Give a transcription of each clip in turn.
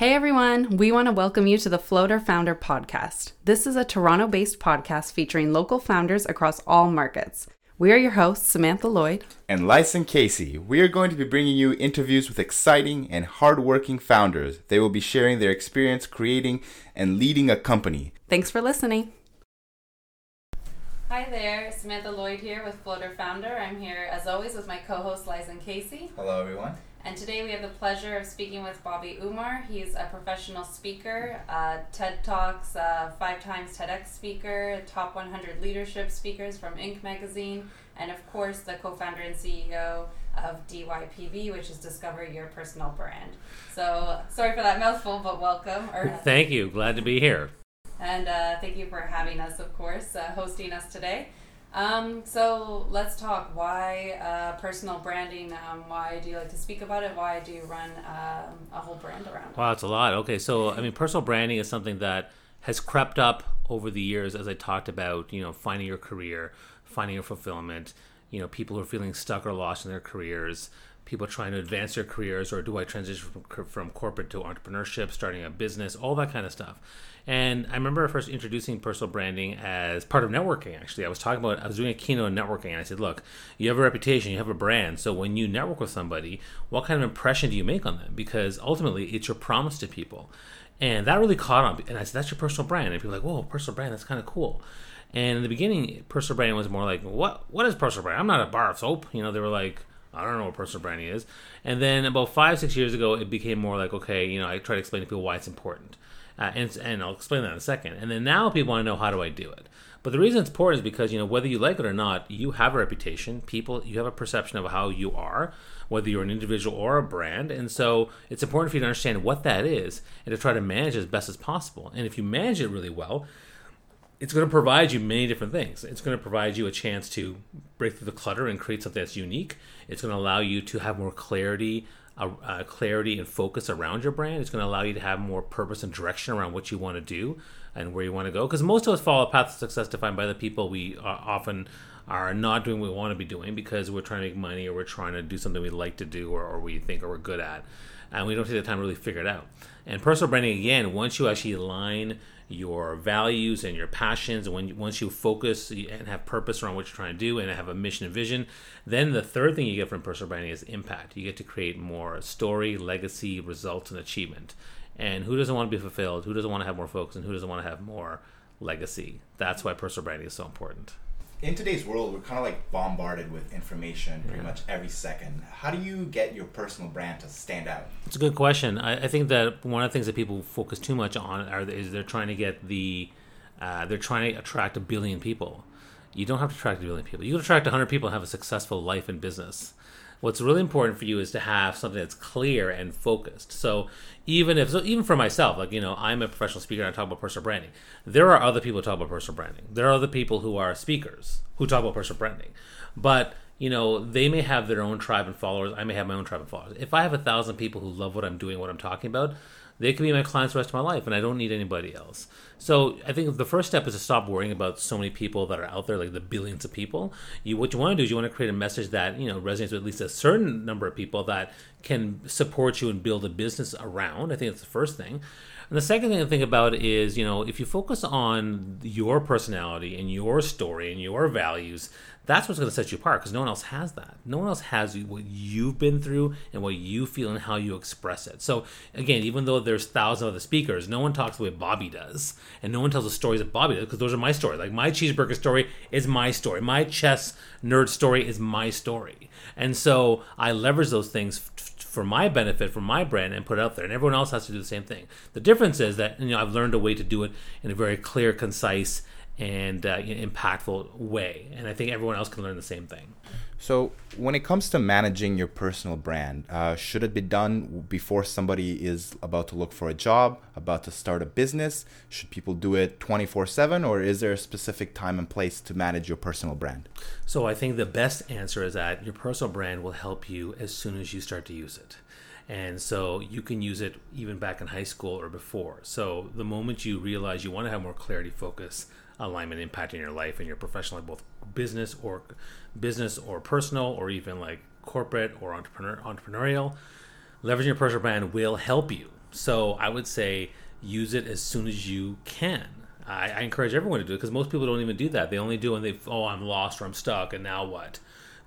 Hey everyone, we want to welcome you to the Floater Founder Podcast. This is a Toronto based podcast featuring local founders across all markets. We are your hosts, Samantha Lloyd and Lyson Casey. We are going to be bringing you interviews with exciting and hardworking founders. They will be sharing their experience creating and leading a company. Thanks for listening. Hi there, Samantha Lloyd here with Floater Founder. I'm here as always with my co host, Lyson Casey. Hello, everyone. And today we have the pleasure of speaking with Bobby Umar. He's a professional speaker, uh, TED Talks, uh, five times TEDx speaker, top 100 leadership speakers from Inc. magazine, and of course the co founder and CEO of DYPB, which is Discover Your Personal Brand. So sorry for that mouthful, but welcome. Or, thank you. Glad to be here. And uh, thank you for having us, of course, uh, hosting us today. Um, so let's talk. Why uh, personal branding? Um, why do you like to speak about it? Why do you run um, a whole brand around? Wow, it's a lot. Okay, so I mean, personal branding is something that has crept up over the years, as I talked about. You know, finding your career, finding your fulfillment. You know, people who are feeling stuck or lost in their careers. People trying to advance their careers, or do I transition from, from corporate to entrepreneurship, starting a business, all that kind of stuff. And I remember first introducing personal branding as part of networking. Actually, I was talking about I was doing a keynote on networking, and I said, "Look, you have a reputation, you have a brand. So when you network with somebody, what kind of impression do you make on them? Because ultimately, it's your promise to people." And that really caught on. And I said, "That's your personal brand." And people were like, "Whoa, personal brand, that's kind of cool." And in the beginning, personal branding was more like, "What? What is personal brand? I'm not a bar of soap." You know, they were like, I don't know what personal branding is. And then about five, six years ago, it became more like, okay, you know, I try to explain to people why it's important. Uh, and, and I'll explain that in a second. And then now people want to know how do I do it. But the reason it's important is because you know whether you like it or not, you have a reputation. People, you have a perception of how you are, whether you're an individual or a brand, and so it's important for you to understand what that is and to try to manage it as best as possible. And if you manage it really well, it's going to provide you many different things. It's going to provide you a chance to break through the clutter and create something that's unique. It's going to allow you to have more clarity a, a clarity and focus around your brand. It's going to allow you to have more purpose and direction around what you want to do and where you want to go. Because most of us follow a path of success defined by the people we uh, often are not doing what we want to be doing because we're trying to make money or we're trying to do something we like to do or, or we think or we're good at. And we don't take the time to really figure it out. And personal branding, again, once you actually align your values and your passions and when once you focus and have purpose around what you're trying to do and have a mission and vision then the third thing you get from personal branding is impact. You get to create more story legacy results and achievement. And who doesn't want to be fulfilled? Who doesn't want to have more focus? And who doesn't want to have more legacy? That's why personal branding is so important in today's world, we're kind of like bombarded with information pretty yeah. much every second. How do you get your personal brand to stand out? It's a good question. I, I, think that one of the things that people focus too much on are is they're trying to get the uh, they're trying to attract a billion people. You don't have to attract a billion people. You can attract 100 people and have a successful life and business what's really important for you is to have something that's clear and focused. So even if so even for myself, like you know, I'm a professional speaker and I talk about personal branding. There are other people who talk about personal branding. There are other people who are speakers who talk about personal branding. But you know, they may have their own tribe and followers. I may have my own tribe and followers. If I have a thousand people who love what I'm doing, what I'm talking about, they can be my clients the rest of my life, and I don't need anybody else. So I think the first step is to stop worrying about so many people that are out there, like the billions of people. You what you want to do is you want to create a message that you know resonates with at least a certain number of people that can support you and build a business around. I think that's the first thing. And the second thing to think about is, you know, if you focus on your personality and your story and your values, that's what's going to set you apart because no one else has that. No one else has what you've been through and what you feel and how you express it. So again, even though there's thousands of other speakers, no one talks the way Bobby does, and no one tells the stories that Bobby does because those are my story. Like my cheeseburger story is my story. My chess nerd story is my story, and so I leverage those things for my benefit, for my brand, and put it out there. And everyone else has to do the same thing. The difference is that you know I've learned a way to do it in a very clear, concise, and uh, impactful way. And I think everyone else can learn the same thing. So, when it comes to managing your personal brand, uh, should it be done before somebody is about to look for a job, about to start a business? Should people do it 24 7, or is there a specific time and place to manage your personal brand? So, I think the best answer is that your personal brand will help you as soon as you start to use it. And so you can use it even back in high school or before. So the moment you realize you want to have more clarity, focus, alignment impact in your life and your professional, both business or business or personal, or even like corporate or entrepreneur entrepreneurial. Leveraging your personal brand will help you So I would say use it as soon as you can. I, I encourage everyone to do it because most people don't even do that. They only do when they oh I'm lost or I'm stuck and now what.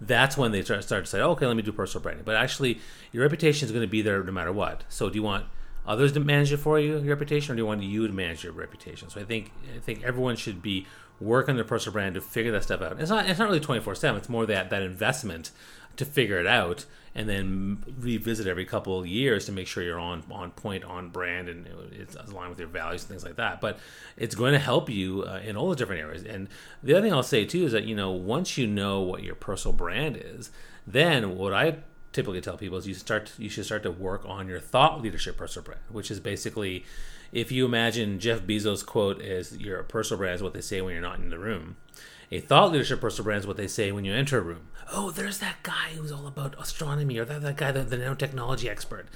That's when they start, start to say okay let me do personal branding. But actually your reputation is going to be there no matter what. So do you want others to manage it for you your reputation or do you want you to manage your reputation? So I think I think everyone should be working on their personal brand to figure that stuff out. It's not it's not really twenty four seven. It's more that that investment to figure it out and then revisit every couple of years to make sure you're on on point on brand and it's aligned with your values and things like that but it's going to help you uh, in all the different areas and the other thing i'll say too is that you know once you know what your personal brand is then what i typically tell people is you start you should start to work on your thought leadership personal brand which is basically if you imagine jeff bezos quote is your personal brand is what they say when you're not in the room a thought leadership personal brand is what they say when you enter a room. Oh, there's that guy who's all about astronomy, or that, that guy, the, the nanotechnology expert.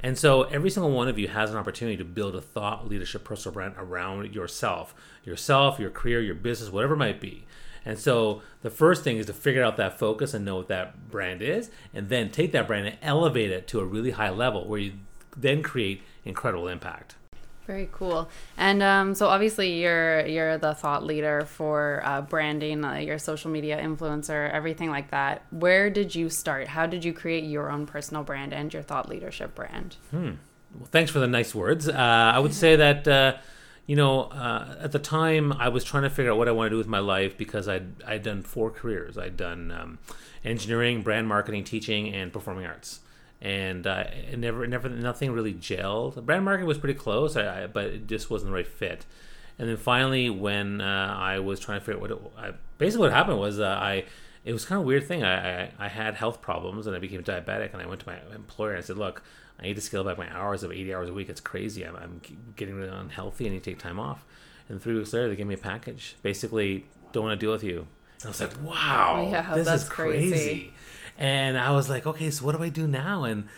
And so every single one of you has an opportunity to build a thought leadership personal brand around yourself, yourself, your career, your business, whatever it might be. And so the first thing is to figure out that focus and know what that brand is, and then take that brand and elevate it to a really high level where you then create incredible impact. Very cool. And um, so obviously you're you're the thought leader for uh, branding, uh, your social media influencer, everything like that. Where did you start? How did you create your own personal brand and your thought leadership brand? Hmm. Well, thanks for the nice words. Uh, I would say that uh, you know uh, at the time I was trying to figure out what I want to do with my life because I'd I'd done four careers. I'd done um, engineering, brand marketing, teaching, and performing arts and uh, it never, never, nothing really gelled. Brand marketing was pretty close, I, I, but it just wasn't the right fit. And then finally, when uh, I was trying to figure out what it, I, basically what happened was uh, I, it was kind of weird thing. I, I, I, had health problems and I became diabetic, and I went to my employer and I said, "Look, I need to scale back my hours of 80 hours a week. It's crazy. I'm, I'm getting really unhealthy. I need to take time off." And three weeks later, they gave me a package. Basically, don't want to deal with you. And I was like, "Wow, yeah, this is crazy. crazy and I was like, okay, so what do I do now? And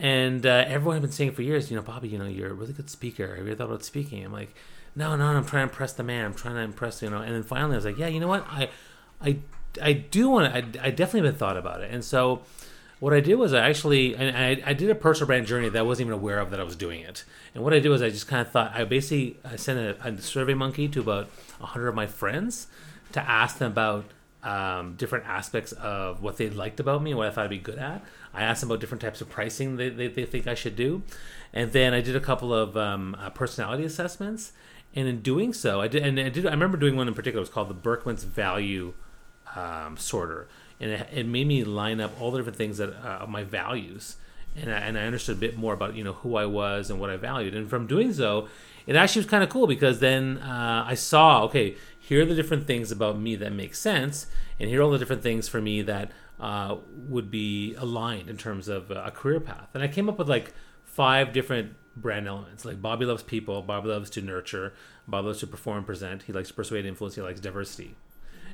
and uh, everyone had been saying for years, you know, Bobby, you know, you're a really good speaker. Have you ever thought about speaking? I'm like, no, no, I'm trying to impress the man. I'm trying to impress, you know. And then finally, I was like, yeah, you know what? I, I, I do want to. I, I definitely been thought about it. And so, what I did was I actually, and I, I did a personal brand journey that I wasn't even aware of that I was doing it. And what I did was I just kind of thought I basically I sent a, a survey monkey to about hundred of my friends to ask them about um, different aspects of what they liked about me what I thought I'd be good at. I asked them about different types of pricing they, they, they think I should do. And then I did a couple of um, uh, personality assessments. And in doing so, I did, and I did. I remember doing one in particular. It was called the Birkman's Value um, Sorter, and it, it, made me line up all the different things that uh, my values, and I, and I understood a bit more about you know who I was and what I valued. And from doing so, it actually was kind of cool because then uh, I saw okay, here are the different things about me that make sense, and here are all the different things for me that uh, would be aligned in terms of a career path. And I came up with like five different brand elements. Like Bobby loves people, Bobby loves to nurture, Bobby loves to perform present. He likes to persuade, influence. He likes diversity.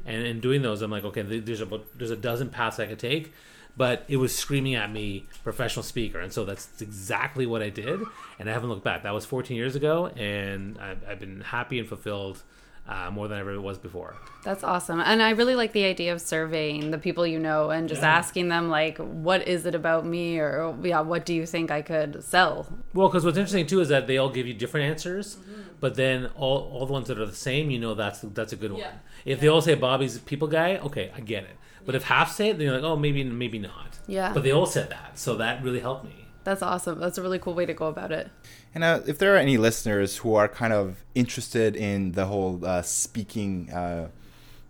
And in doing those, I'm like, okay, there's a there's a dozen paths I could take, but it was screaming at me professional speaker, and so that's exactly what I did. And I haven't looked back. That was 14 years ago, and I've, I've been happy and fulfilled uh, more than ever it was before. That's awesome. And I really like the idea of surveying the people you know and just yeah. asking them, like, what is it about me? Or, yeah, what do you think I could sell? Well, because what's interesting too is that they all give you different answers, mm-hmm. but then all, all the ones that are the same, you know, that's that's a good one. If yeah. they all say Bobby's a people guy, okay, I get it. But if half say it, then you're like, oh, maybe, maybe not. Yeah. But they all said that. So that really helped me. That's awesome. That's a really cool way to go about it. And uh, if there are any listeners who are kind of interested in the whole uh, speaking uh,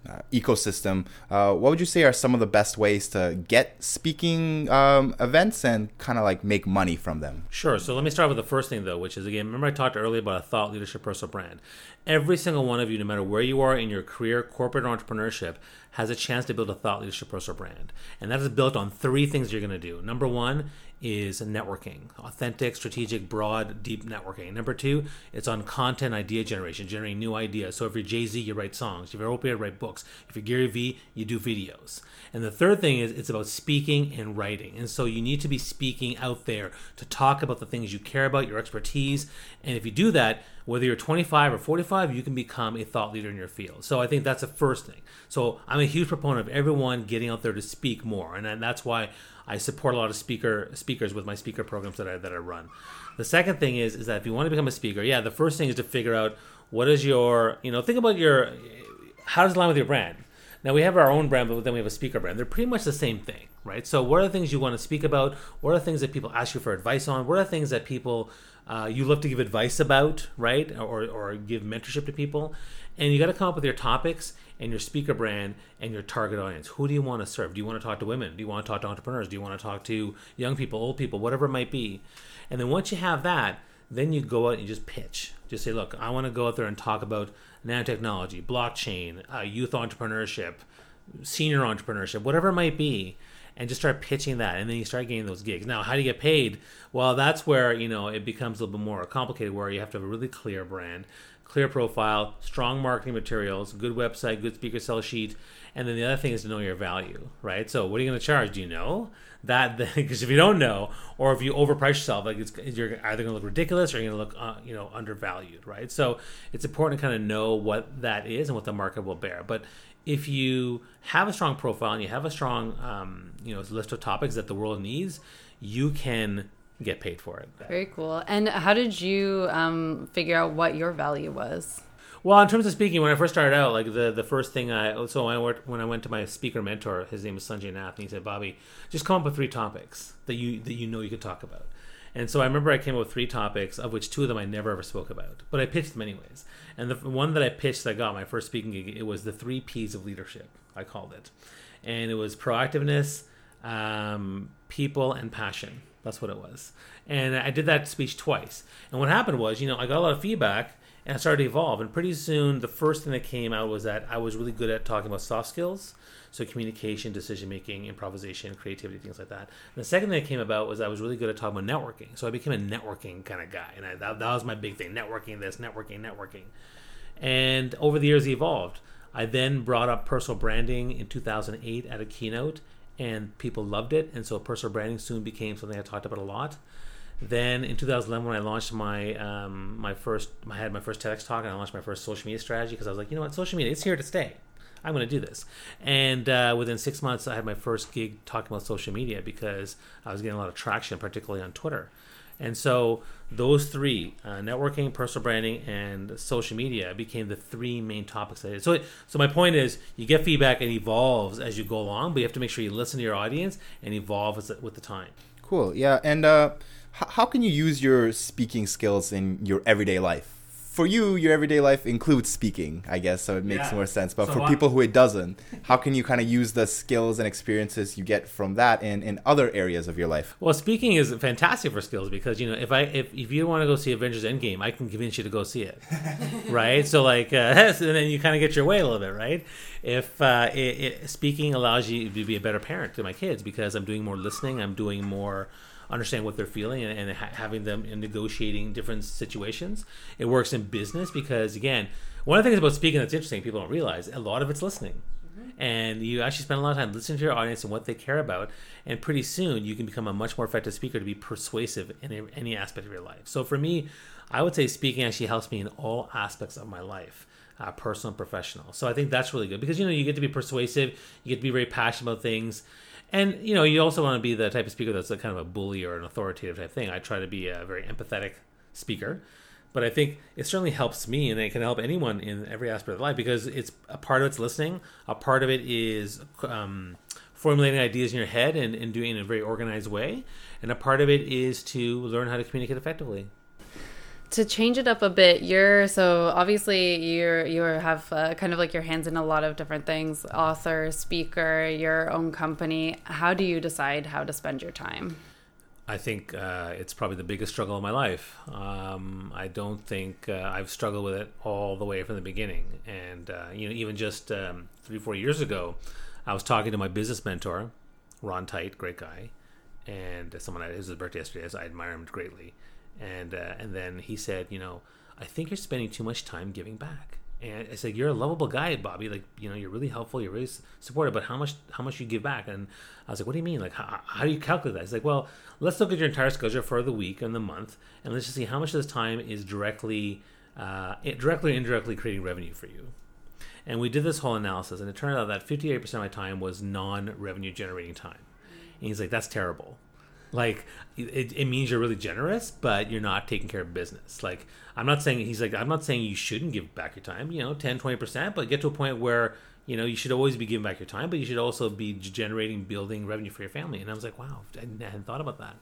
uh ecosystem, uh, what would you say are some of the best ways to get speaking um, events and kind of like make money from them? Sure. So let me start with the first thing, though, which is again, remember I talked earlier about a thought leadership personal brand. Every single one of you, no matter where you are in your career, corporate entrepreneurship, has a chance to build a thought leadership personal brand. And that is built on three things you're going to do. Number one is networking, authentic, strategic, broad, deep networking. Number two, it's on content idea generation, generating new ideas. So if you're Jay Z, you write songs. If you're Oprah, you write books. If you're Gary Vee, you do videos. And the third thing is it's about speaking and writing. And so you need to be speaking out there to talk about the things you care about, your expertise. And if you do that, whether you're 25 or 45, you can become a thought leader in your field. So I think that's the first thing. So I'm a huge proponent of everyone getting out there to speak more. And that's why I support a lot of speaker speakers with my speaker programs that I that I run. The second thing is is that if you want to become a speaker, yeah, the first thing is to figure out what is your, you know, think about your how does it align with your brand. Now we have our own brand, but then we have a speaker brand. They're pretty much the same thing, right? So what are the things you want to speak about? What are the things that people ask you for advice on? What are the things that people uh, you love to give advice about, right? Or, or give mentorship to people. And you got to come up with your topics and your speaker brand and your target audience. Who do you want to serve? Do you want to talk to women? Do you want to talk to entrepreneurs? Do you want to talk to young people, old people, whatever it might be? And then once you have that, then you go out and you just pitch. Just say, look, I want to go out there and talk about nanotechnology, blockchain, uh, youth entrepreneurship, senior entrepreneurship, whatever it might be, and just start pitching that, and then you start getting those gigs. Now, how do you get paid? Well, that's where you know it becomes a little bit more complicated, where you have to have a really clear brand, clear profile, strong marketing materials, good website, good speaker sell sheet, and then the other thing is to know your value, right? So, what are you going to charge? Do you know? that because if you don't know or if you overprice yourself like it's you're either going to look ridiculous or you're going to look uh, you know undervalued right so it's important to kind of know what that is and what the market will bear but if you have a strong profile and you have a strong um, you know list of topics that the world needs you can get paid for it. Very cool. And how did you um, figure out what your value was? Well, in terms of speaking, when I first started out, like the, the first thing I so I worked when I went to my speaker mentor, his name was Sanjay Nath, and he said, "Bobby, just come up with three topics that you that you know you can talk about." And so I remember I came up with three topics, of which two of them I never ever spoke about, but I pitched them anyways. And the one that I pitched that I got my first speaking gig, it was the three P's of leadership. I called it, and it was proactiveness, um, people, and passion. That's what it was. And I did that speech twice. And what happened was, you know, I got a lot of feedback and I started to evolve. And pretty soon, the first thing that came out was that I was really good at talking about soft skills, so communication, decision making, improvisation, creativity, things like that. And the second thing that came about was I was really good at talking about networking, so I became a networking kind of guy, and I, that, that was my big thing: networking, this, networking, networking. And over the years, it evolved. I then brought up personal branding in 2008 at a keynote, and people loved it, and so personal branding soon became something I talked about a lot. Then in 2011, when I launched my um, my first, I had my first TEDx talk, and I launched my first social media strategy because I was like, you know what, social media, it's here to stay. I'm going to do this. And uh, within six months, I had my first gig talking about social media because I was getting a lot of traction, particularly on Twitter. And so those three, uh, networking, personal branding, and social media became the three main topics I did. So, so my point is you get feedback and evolves as you go along, but you have to make sure you listen to your audience and evolve with the time. Cool. Yeah. And uh, how can you use your speaking skills in your everyday life? For you, your everyday life includes speaking, I guess, so it makes yeah. more sense. But so for what? people who it doesn't, how can you kind of use the skills and experiences you get from that in, in other areas of your life? Well, speaking is fantastic for skills because you know if I if, if you want to go see Avengers Endgame, I can convince you to go see it, right? So like, uh, and then you kind of get your way a little bit, right? If uh, it, it, speaking allows you to be a better parent to my kids because I'm doing more listening, I'm doing more understand what they're feeling and, and ha- having them in negotiating different situations. It works in business because again, one of the things about speaking that's interesting people don't realize a lot of it's listening mm-hmm. and you actually spend a lot of time listening to your audience and what they care about and pretty soon you can become a much more effective speaker to be persuasive in any aspect of your life so for me i would say speaking actually helps me in all aspects of my life uh, personal and professional so i think that's really good because you know you get to be persuasive you get to be very passionate about things and you know, you also want to be the type of speaker that's a kind of a bully or an authoritative type thing. I try to be a very empathetic speaker, but I think it certainly helps me, and it can help anyone in every aspect of life because it's a part of it's listening, a part of it is um, formulating ideas in your head and, and doing it in a very organized way, and a part of it is to learn how to communicate effectively to change it up a bit you're so obviously you're you have uh, kind of like your hands in a lot of different things author speaker your own company how do you decide how to spend your time I think uh, it's probably the biggest struggle of my life. Um, I don't think uh, I've struggled with it all the way from the beginning. And uh, you know, even just um, three, four years ago, I was talking to my business mentor, Ron Tite, great guy, and someone. Was his birthday yesterday, so I admire him greatly and uh, and then he said, you know, I think you're spending too much time giving back. And I said, you're a lovable guy, Bobby. Like, you know, you're really helpful. You're really supportive. But how much how much you give back? And I was like, what do you mean? Like, how, how do you calculate that? He's like, well, let's look at your entire schedule for the week and the month, and let's just see how much of this time is directly uh, directly or indirectly creating revenue for you. And we did this whole analysis, and it turned out that 58% of my time was non-revenue generating time. And he's like, that's terrible. Like it, it means you're really generous, but you're not taking care of business. Like I'm not saying he's like I'm not saying you shouldn't give back your time, you know, 10, 20%, but get to a point where you know you should always be giving back your time, but you should also be generating, building revenue for your family. And I was like, wow, I hadn't thought about that.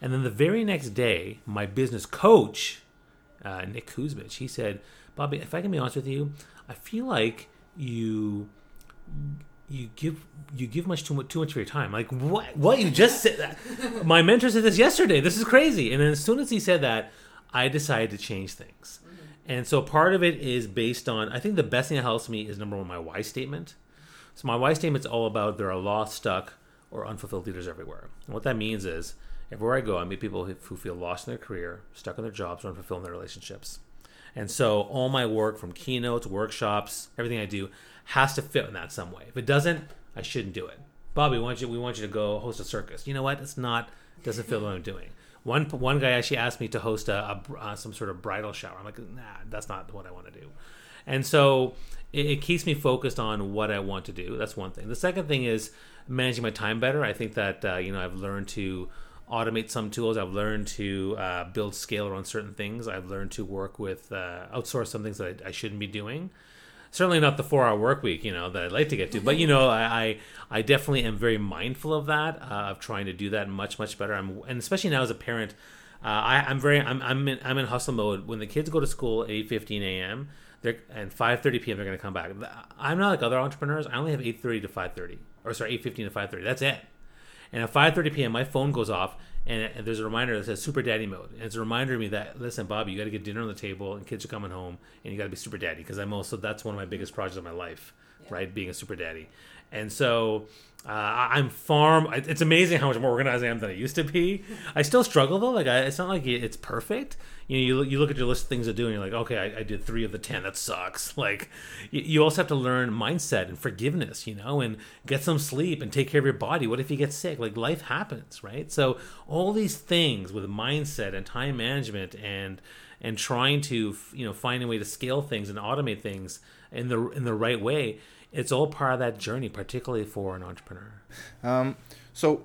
And then the very next day, my business coach, uh, Nick Kusmich, he said, Bobby, if I can be honest with you, I feel like you you give you give much too much too much of your time. Like what? What you just said that? My mentor said this yesterday. This is crazy. And then as soon as he said that, I decided to change things. Mm-hmm. And so part of it is based on I think the best thing that helps me is number one my why statement. So my why statement is all about there are lost, stuck, or unfulfilled leaders everywhere. And what that means is everywhere I go, I meet people who, who feel lost in their career, stuck in their jobs, or unfulfilled in their relationships. And so all my work from keynotes, workshops, everything I do has to fit in that some way. If it doesn't, I shouldn't do it. Bobby, we want you, we want you to go host a circus. You know what? It's not doesn't fit what I'm doing. One one guy actually asked me to host a, a uh, some sort of bridal shower. I'm like, nah, that's not what I want to do. And so it, it, keeps me focused on what I want to do. That's one thing. The second thing is managing my time better. I think that uh, you know I've learned to automate some tools. I've learned to uh, build scale around certain things. I've learned to work with uh, outsource some things that I, I, shouldn't be doing. Certainly not the four-hour work week, you know, that I'd like to get to. But you know, I I, I definitely am very mindful of that, uh, of trying to do that much much better. I'm and especially now as a parent, uh, I, I'm very I'm I'm in, I'm in hustle mode. When the kids go to school at eight fifteen a.m. They're, and 5:30 p.m. they're going to come back. I'm not like other entrepreneurs. I only have 8:30 to 5:30, or sorry, 8:15 to 5:30. That's it. And at 5:30 p.m., my phone goes off, and, there's a reminder that says Super Daddy mode. And it's a reminder to me that listen, Bobby, you got to get dinner on the table, and kids are coming home, and you got to be Super Daddy because I'm also that's one of my biggest projects of my life, yeah. right? Being a Super Daddy. And so uh, I'm far. It's amazing how much more organized I am than I used to be. I still struggle though. Like I, it's not like it's perfect. You know, you, you look at your list of things to do, and you're like, okay, I, I did three of the ten. That sucks. Like you, you, also have to learn mindset and forgiveness. You know, and get some sleep and take care of your body. What if you get sick? Like life happens, right? So all these things with mindset and time management and and trying to you know find a way to scale things and automate things in the in the right way it's all part of that journey, particularly for an entrepreneur. Um, so,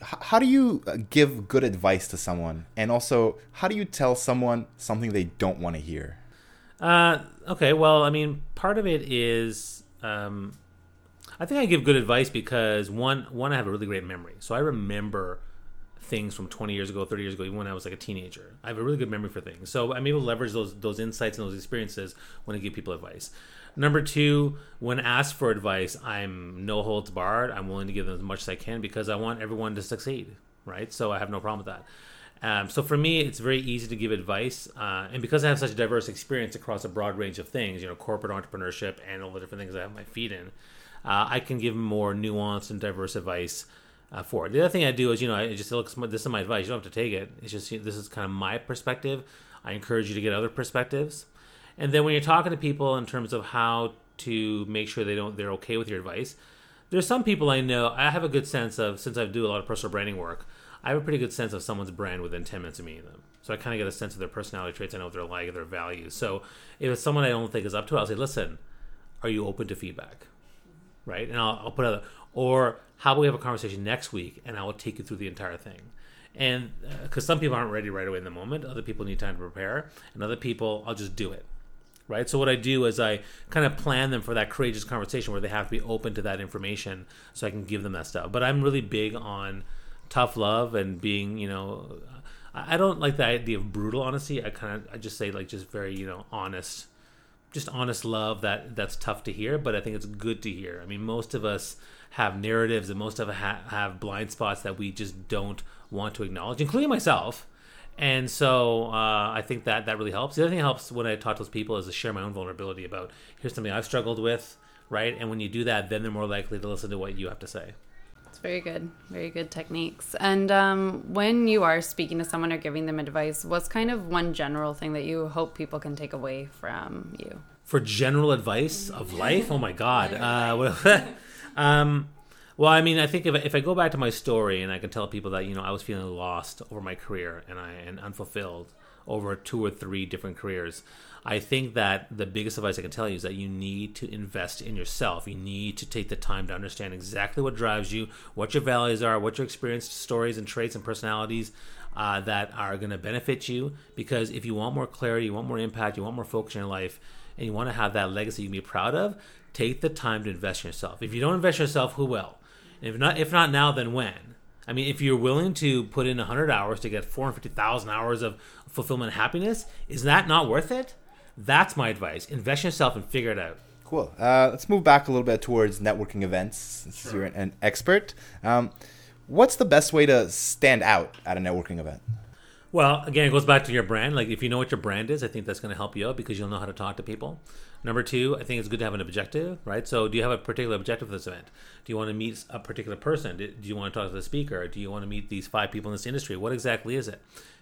h- how do you uh, give good advice to someone, and also how do you tell someone something they don't want to hear? Uh, okay, well, I mean, part of it is um, I think I give good advice because one, one, I have a really great memory, so I remember things from 20 years ago, 30 years ago, even when I was like a teenager. I have a really good memory for things, so I'm able to leverage those those insights and those experiences when I give people advice. Number two, when asked for advice, I'm no holds barred. I'm willing to give them as much as I can because I want everyone to succeed, right? So I have no problem with that. Um, so for me, it's very easy to give advice, uh, and because I have such diverse experience across a broad range of things, you know, corporate entrepreneurship and all the different things I have my feet in, uh, I can give more nuanced and diverse advice uh, for it. The other thing I do is, you know, I just look, this is my advice. You don't have to take it. It's just this is kind of my perspective. I encourage you to get other perspectives. And then when you're talking to people in terms of how to make sure they don't they're okay with your advice, there's some people I know I have a good sense of since I do a lot of personal branding work. I have a pretty good sense of someone's brand within 10 minutes of meeting them. So I kind of get a sense of their personality traits. I know what they're like, their values. So if it's someone I don't think is up to it, I'll say, listen, are you open to feedback? Right? And I'll, I'll put other, or how about we have a conversation next week and I will take you through the entire thing. And because uh, some people aren't ready right away in the moment, other people need time to prepare, and other people, I'll just do it right? So what I do is I kind of plan them for that courageous conversation where they have to be open to that information, so I can give them that stuff. But I'm really big on tough love and being, you know, I don't like the idea of brutal honesty. I kind of I just say like just very you know honest, just honest love that that's tough to hear, but I think it's good to hear. I mean, most of us have narratives and most of us ha- have blind spots that we just don't want to acknowledge, including myself and so uh, I think that that really helps. The other thing that helps when I talk to those people is to share my own vulnerability about here's something I've struggled with, right? And when you do that, then they're more likely to listen to what you have to say. It's very good, very good techniques. And um, when you are speaking to someone or giving them advice, what's kind of one general thing that you hope people can take away from you? For general advice of life, oh my God. Uh, well, um, well, I mean, I think if, if I go back to my story and I can tell people that you know I was feeling lost over my career and I and unfulfilled over two or three different careers. I think that the biggest advice I can tell you is that you need to invest in yourself. You need to take the time to understand exactly what drives you, what your values are, what your experience, stories, and traits and personalities uh, that are going to benefit you. Because if you want more clarity, you want more impact, you want more focus in your life, and you want to have that legacy you can be proud of, take the time to invest in yourself. If you don't invest in yourself, who will? And if not, if not now, then when? I mean, if you're willing to put in 100 hours to get 450,000 hours of fulfillment and happiness, is that not worth it? That's my advice. Invest in yourself and figure it out. Cool. Uh, let's move back a little bit towards networking events since sure. you're an expert. Um, what's the best way to stand out at a networking event? Well, again, it goes back to your brand. Like, if you know what your brand is, I think that's going to help you out because you'll know how to talk to people. Number two, I think it's good to have an objective, right? So, do you have a particular objective for this event? Do you want to meet a particular person? Do you want to talk to the speaker? Do you want to meet these five people in this industry? What exactly is it?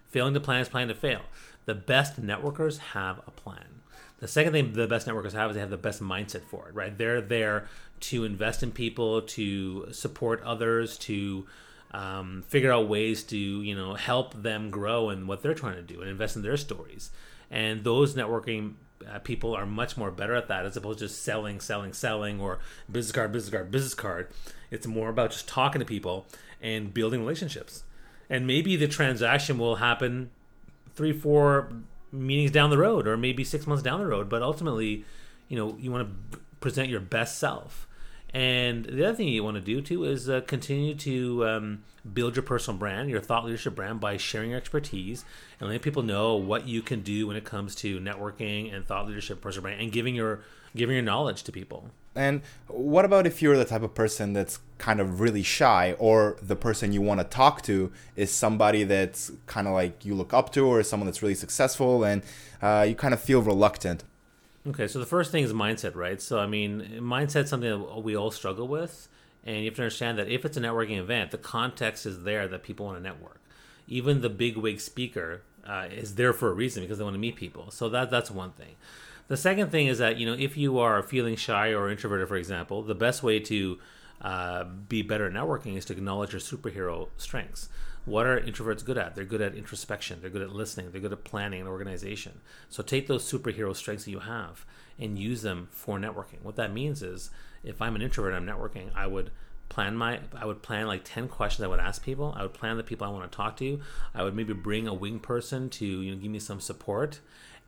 Failing to plan is planning to fail. The best networkers have a plan. The second thing the best networkers have is they have the best mindset for it, right? They're there to invest in people, to support others, to um, figure out ways to you know help them grow and what they're trying to do and invest in their stories. And those networking uh, people are much more better at that as opposed to just selling, selling, selling, or business card, business card, business card. It's more about just talking to people and building relationships. And maybe the transaction will happen three, four meetings down the road, or maybe six months down the road. But ultimately, you know, you want to present your best self. And the other thing you want to do too is uh, continue to um, build your personal brand, your thought leadership brand, by sharing your expertise and letting people know what you can do when it comes to networking and thought leadership, personal brand, and giving your giving your knowledge to people. And what about if you're the type of person that's kind of really shy, or the person you want to talk to is somebody that's kind of like you look up to, or someone that's really successful, and uh, you kind of feel reluctant? Okay, so the first thing is mindset, right? So I mean, mindset's something that we all struggle with, and you have to understand that if it's a networking event, the context is there that people want to network. Even the big wig speaker uh, is there for a reason because they want to meet people. So that that's one thing. The second thing is that you know if you are feeling shy or introverted, for example, the best way to uh, be better at networking is to acknowledge your superhero strengths. What are introverts good at? They're good at introspection. They're good at listening. They're good at planning and organization. So take those superhero strengths that you have and use them for networking. What that means is if I'm an introvert, I'm networking, I would plan my I would plan like 10 questions I would ask people. I would plan the people I want to talk to. I would maybe bring a wing person to you know give me some support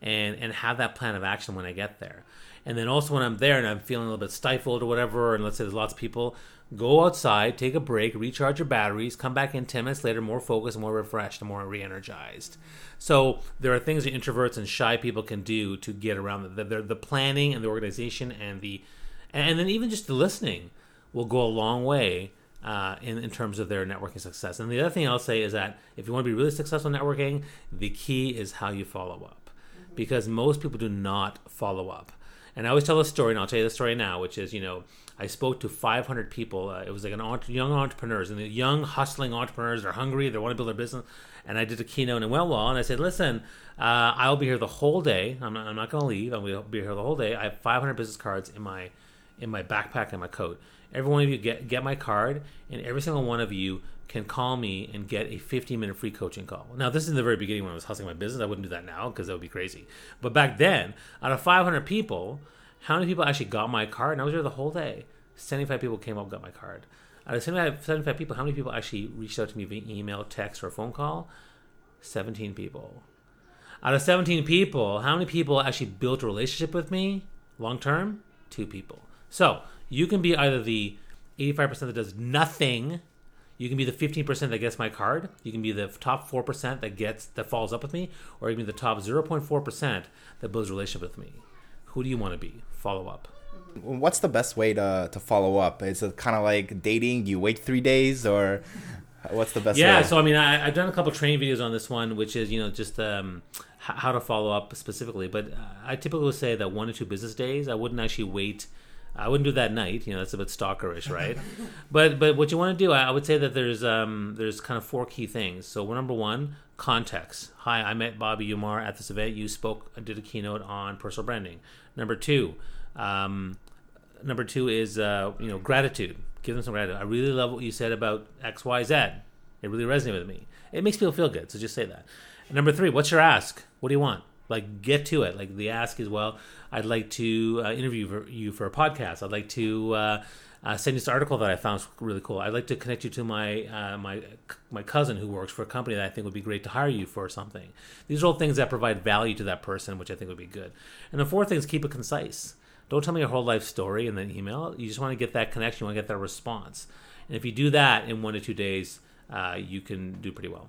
and and have that plan of action when I get there. And then also when I'm there and I'm feeling a little bit stifled or whatever, and let's say there's lots of people, go outside, take a break, recharge your batteries, come back in 10 minutes later more focused, more refreshed, more re energized. So there are things that introverts and shy people can do to get around the, the, the planning and the organization and the, and then even just the listening will go a long way uh, in, in terms of their networking success. And the other thing I'll say is that if you want to be really successful in networking, the key is how you follow up. Because most people do not follow up. And I always tell a story, and I'll tell you the story now, which is, you know, I spoke to 500 people. Uh, it was like an entre- young entrepreneurs, and the young hustling entrepreneurs. They're hungry. They want to build their business. And I did a keynote in went. And I said, listen, uh, I'll be here the whole day. I'm not, I'm not going to leave. I'll be here the whole day. I have 500 business cards in my in my backpack and my coat. Every one of you get get my card, and every single one of you can call me and get a 15 minute free coaching call. Now, this is in the very beginning when I was hustling my business. I wouldn't do that now because that would be crazy. But back then, out of 500 people, how many people actually got my card? And I was there the whole day. 75 people came up got my card. Out of 75, 75 people, how many people actually reached out to me via email, text, or phone call? 17 people. Out of 17 people, how many people actually built a relationship with me long term? Two people. So you can be either the 85% that does nothing you can be the 15% that gets my card you can be the top 4% that gets that follows up with me or you can be the top 0.4% that builds a relationship with me. Who do you want to be? Follow up. What's the best way to, to follow up? Is it kind of like dating? You wait three days or what's the best yeah way? so i mean I, have done a couple training videos on this one which is you know just um, how to follow up specifically but i typically would say that one or two business days i wouldn't actually wait I wouldn't do that night. You know, that's a bit stalkerish, right? but but what you want to do, I, I, would say that there's um there's kind of four key things. So number one, context. Hi, I met Bobby Umar at this event. You spoke, did a keynote on personal branding. Number two, um, number two is uh, you know gratitude. Give them some gratitude. I really love what you said about X Y Z. It really resonated with me. It makes people feel good. So just say that. Number three, what's your ask? What do you want? Like, get to it. Like, the ask is, well, I'd like to uh, interview for, you for a podcast. I'd like to uh, uh, send you this article that I found really cool. I'd like to connect you to my uh, my my cousin who works for a company that I think would be great to hire you for something. These are all things that provide value to that person, which I think would be good. And the fourth thing is keep it concise. Don't tell me your whole life story in the email. You just want to get that connection. You want to get that response. And if you do that in one to two days, uh, you can do pretty well.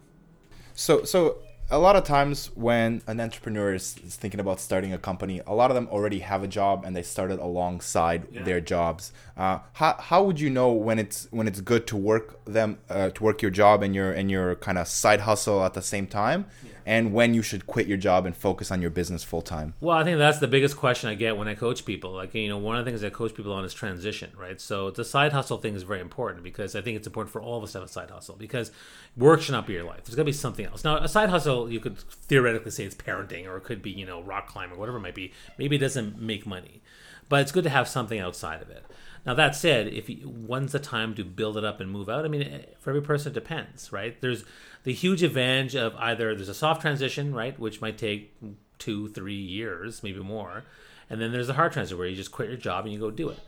So, so a lot of times when an entrepreneur is, is, thinking about starting a company, a lot of them already have a job and they started alongside yeah. their jobs. Uh, how, how would you know when it's when it's good to work them uh, to work your job and your and your kind of side hustle at the same time? Yeah and when you should quit your job and focus on your business full time? Well, I think that's the biggest question I get when I coach people. Like, you know, one of the things I coach people on is transition, right? So the side hustle thing is very important because I think it's important for all of us to have a side hustle because work should not be your life. There's got to be something else. Now, a side hustle, you could theoretically say it's parenting or it could be, you know, rock climbing, or whatever it might be. Maybe it doesn't make money, but it's good to have something outside of it. Now that said, if you, when's the time to build it up and move out? I mean, for every person, it depends, right? There's the huge advantage of either there's a soft transition, right, which might take two, three years, maybe more, and then there's a hard transition where you just quit your job and you go do it.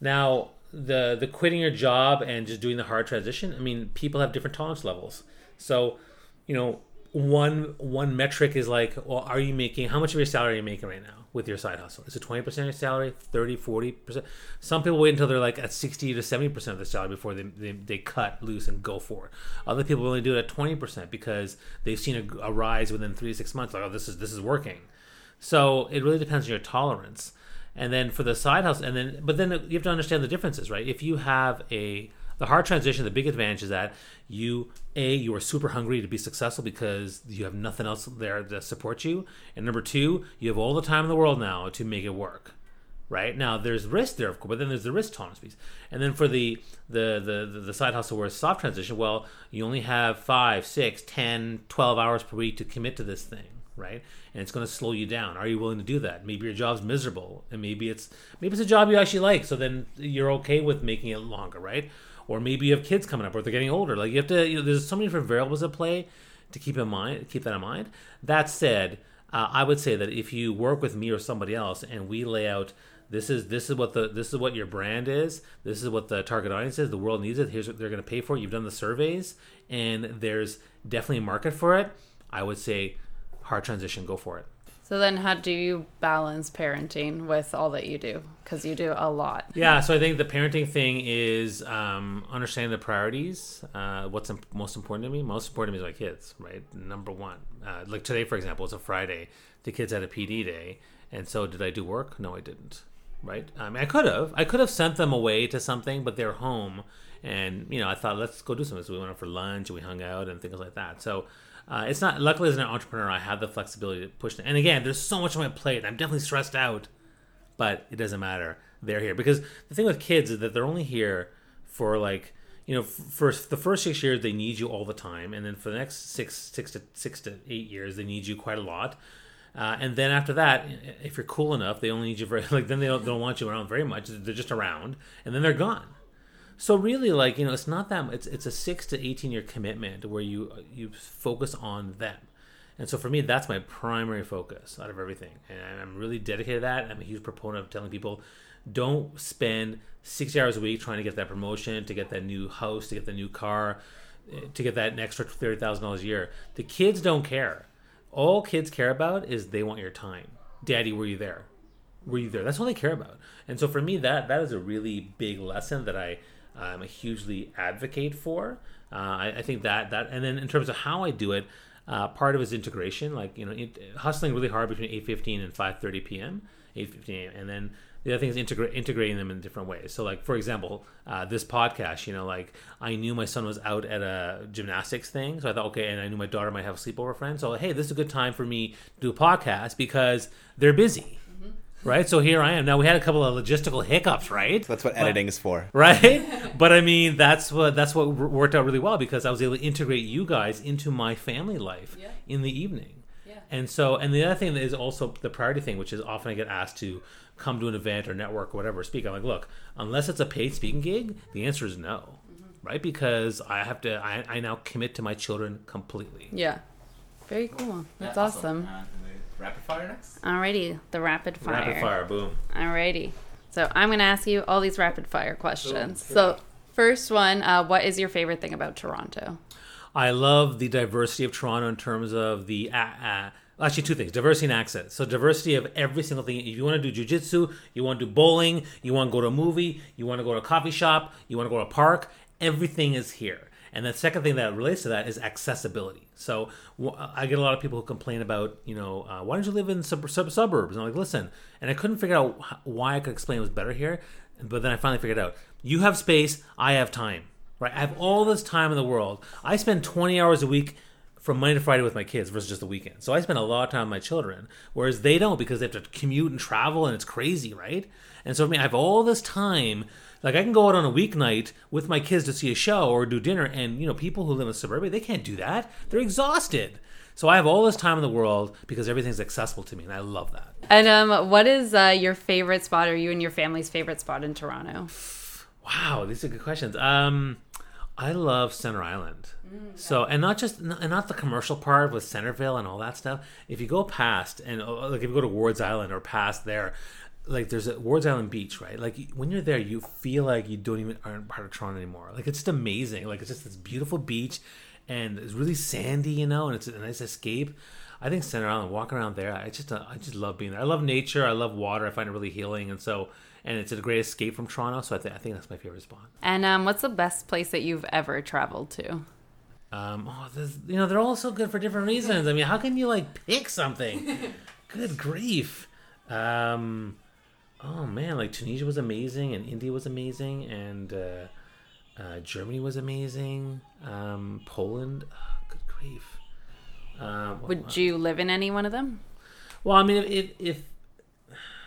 Now, the the quitting your job and just doing the hard transition, I mean, people have different tolerance levels. So, you know, one one metric is like, well, are you making how much of your salary are you making right now? with your side hustle? Is it 20% of your salary, 30, 40%? Some people wait until they're like at 60 to 70% of the salary before they, they, they, cut loose and go for it. Other people only do it at 20% because they've seen a, a rise within three to six months. Like, oh, this is, this is working. So it really depends on your tolerance. And then for the side hustle, and then, but then you have to understand the differences, right? If you have a, the hard transition, the big advantage is that you a you are super hungry to be successful because you have nothing else there to support you, and number two, you have all the time in the world now to make it work. Right? Now, there's risk there, of course, but then there's the risk tolerance piece, and then for the the the the side hustle where it's soft transition, well, you only have five, six, ten, twelve hours per week to commit to this thing right? And it's going to slow you down. Are you willing to do that? Maybe your job's miserable, and maybe it's maybe it's a job you actually like. So then you're okay with making it longer, right? or maybe you have kids coming up or they're getting older. Like you have to, you know, there's so many different variables at play to keep in mind. Keep that in mind. That said, uh, I would say that if you work with me or somebody else and we lay out this is this is what the this is what your brand is this is what the target audience is the world needs it here's what they're going to pay for it you've done the surveys and there's definitely a market for it i would say hard transition go for it so then, how do you balance parenting with all that you do? Because you do a lot. Yeah. So I think the parenting thing is um, understanding the priorities. Uh, what's imp- most important to me? Most important to me is my kids, right? Number one. Uh, like today, for example, it's a Friday. The kids had a PD day, and so did I do work? No, I didn't. Right. I mean, I could have. I could have sent them away to something, but they're home, and you know, I thought let's go do something. So we went out for lunch and we hung out and things like that. So uh, it's not luckily as an entrepreneur I have the flexibility to push. Them. And again, there's so much on my plate. I'm definitely stressed out, but it doesn't matter. They're here because the thing with kids is that they're only here for like you know for the first six years they need you all the time, and then for the next six six to six to eight years they need you quite a lot. Uh, and then after that, if you're cool enough, they only need you very like then they don't, they don't want you around very much. They're just around, and then they're gone. So really, like you know, it's not that it's it's a six to eighteen year commitment where you you focus on them, and so for me, that's my primary focus out of everything, and I'm really dedicated to that. I'm a huge proponent of telling people, don't spend sixty hours a week trying to get that promotion, to get that new house, to get the new car, eh, to get that extra thirty thousand dollars a year. The kids don't care. All kids care about is they want your time. Daddy, were you there? Were you there? That's all they care about. And so for me, that that is a really big lesson that I I'm a hugely advocate for. Uh, I, I, think that that and then in terms of how I do it, uh, part of it is integration, like you know, it, hustling really hard between 8:15 and 5:30 p.m. 8:15 and then the other thing is integra- integrating them in different ways. So, like for example, uh, this podcast, you know, like I knew my son was out at a gymnastics thing, so I thought, okay, and I knew my daughter might have a sleepover friend, so hey, this is a good time for me to do a podcast because they're busy right? So here I am. Now we had a couple of logistical hiccups, right? That's what editing but, is for, right? but I mean, that's what that's what worked out really well because I was able to integrate you guys into my family life yeah. in the evening. Yeah. And so, and the other thing is also the priority thing, which is often I get asked to come to an event or network or whatever, speak. I'm like, look, unless it's a paid speaking gig, the answer is no, mm-hmm. right? Because I have to, I, I now commit to my children completely. Yeah. Very cool. That's Yeah, awesome. Uh, rapid fire next. Alrighty, the rapid fire. Rapid fire, boom. Alrighty. So I'm gonna ask you all these rapid fire questions. Cool. So first one, uh, what is your favorite thing about Toronto? I love the diversity of Toronto in terms of the uh, uh, actually two things: diversity and access. So diversity of every single thing. If you want to do jujitsu, you want to do bowling, you want to go to a movie, you want to go to a coffee shop, you want to go to a park. Everything is here. And the second thing that relates to that is accessibility. So I get a lot of people who complain about, you know, uh, why don't you live in sub- sub- suburbs? And I'm like, listen, and I couldn't figure out why I could explain it was better here, but then I finally figured out. You have space, I have time, right? I have all this time in the world. I spend 20 hours a week from Monday to Friday with my kids versus just the weekend. So I spend a lot of time with my children, whereas they don't because they have to commute and travel and it's crazy, right? And so I mean, I have all this time. Like I can go out on a weeknight with my kids to see a show or do dinner, and you know, people who live in suburbia they can't do that. They're exhausted. So I have all this time in the world because everything's accessible to me, and I love that. And um, what is uh, your favorite spot, or you and your family's favorite spot in Toronto? Wow, these are good questions. Um, I love Center Island. So, and not just, and not the commercial part with Centerville and all that stuff. If you go past, and uh, like if you go to Wards Island or past there, like there's a Wards Island Beach, right? Like when you're there, you feel like you don't even aren't part of Toronto anymore. Like it's just amazing. Like it's just this beautiful beach, and it's really sandy, you know, and it's a nice escape. I think Center Island, walk around there, I just, uh, I just love being there. I love nature. I love water. I find it really healing, and so, and it's a great escape from Toronto. So I, th- I think that's my favorite spot. And um, what's the best place that you've ever traveled to? Um, oh, you know, they're all so good for different reasons. I mean, how can you like pick something? good grief. Um, oh man, like Tunisia was amazing, and India was amazing, and uh, uh, Germany was amazing. Um, Poland, oh, good grief. Um, what- Would you live in any one of them? well, I mean, if, if,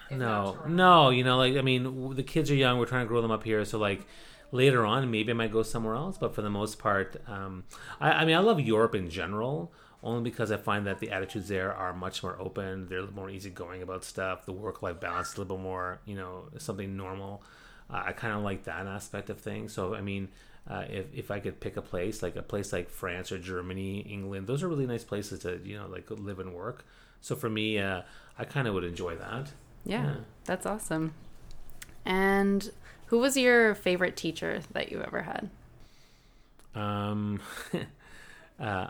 not no, no, you know, like I mean, the kids are young. We're trying to grow them up here, so like later on, maybe I might go somewhere else. But for the most part, um, I, I mean, I love Europe in general, only because I find that the attitudes there are much more open. They're more easygoing about stuff. The work-life balance is a little bit more, you know, something normal. Uh, I kind of like that aspect of things. So, I mean. Uh, if, if I could pick a place like a place like France or Germany, England, those are really nice places to you know like live and work. So for me, uh, I kind of would enjoy that. Yeah, Yeah. that's awesome. And who was your favorite teacher that you ever had? Um, uh,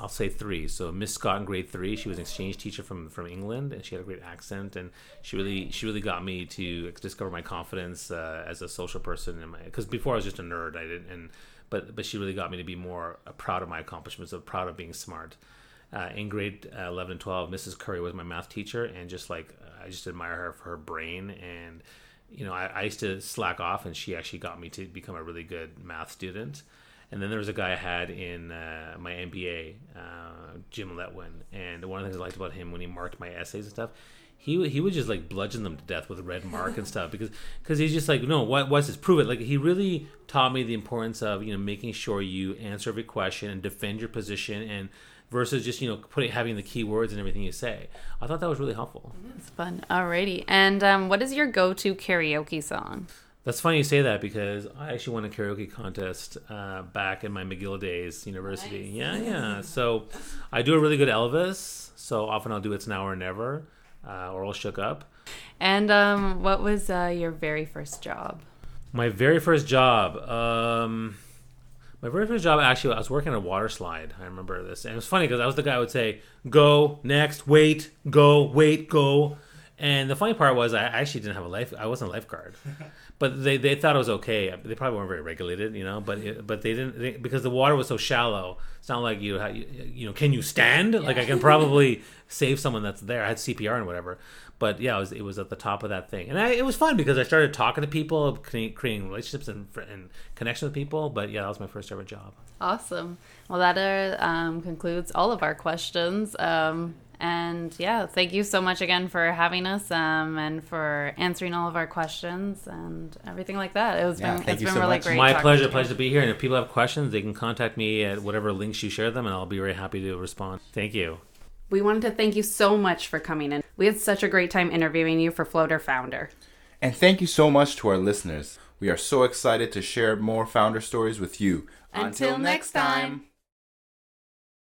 I'll say three. So Miss Scott in grade three, she was an exchange teacher from from England, and she had a great accent, and she really she really got me to discover my confidence uh, as a social person. And because before I was just a nerd, I didn't. And but but she really got me to be more uh, proud of my accomplishments, of proud of being smart. Uh, in grade uh, 11 and 12 mrs curry was my math teacher and just like i just admire her for her brain and you know I, I used to slack off and she actually got me to become a really good math student and then there was a guy I had in uh, my MBA, uh, Jim Letwin, and one of the things I liked about him when he marked my essays and stuff, he would- he would just like bludgeon them to death with a red mark and stuff because because he's just like no what what's this prove it like he really taught me the importance of you know making sure you answer every question and defend your position and versus just you know putting having the key words and everything you say. I thought that was really helpful. It's fun. Alrighty. And um, what is your go-to karaoke song? That's funny you say that because I actually won a karaoke contest uh, back in my McGill days, university. Yeah, yeah. So I do a really good Elvis. So often I'll do It's Now or Never uh, or All Shook Up. And um, what was uh, your very first job? My very first job. Um, my very first job, actually, I was working on a water slide. I remember this. And it was funny because I was the guy who would say, go, next, wait, go, wait, go. And the funny part was I actually didn't have a life. I wasn't a lifeguard, but they, they thought it was okay. They probably weren't very regulated, you know. But it, but they didn't they, because the water was so shallow. It's not like you you, you know can you stand? Like I can probably save someone that's there. I had CPR and whatever. But yeah, it was it was at the top of that thing, and I, it was fun because I started talking to people, creating, relationships and, and connection with people. But yeah, that was my first ever job. Awesome. Well, that uh, um, concludes all of our questions. Um, and yeah, thank you so much again for having us um, and for answering all of our questions and everything like that. It was Yeah, been, thank it's you been so really much. great. My pleasure, to pleasure to be here. And if people have questions, they can contact me at whatever links you share them, and I'll be very happy to respond. Thank you. We wanted to thank you so much for coming in. We had such a great time interviewing you for Floater Founder. And thank you so much to our listeners. We are so excited to share more founder stories with you. Until next time.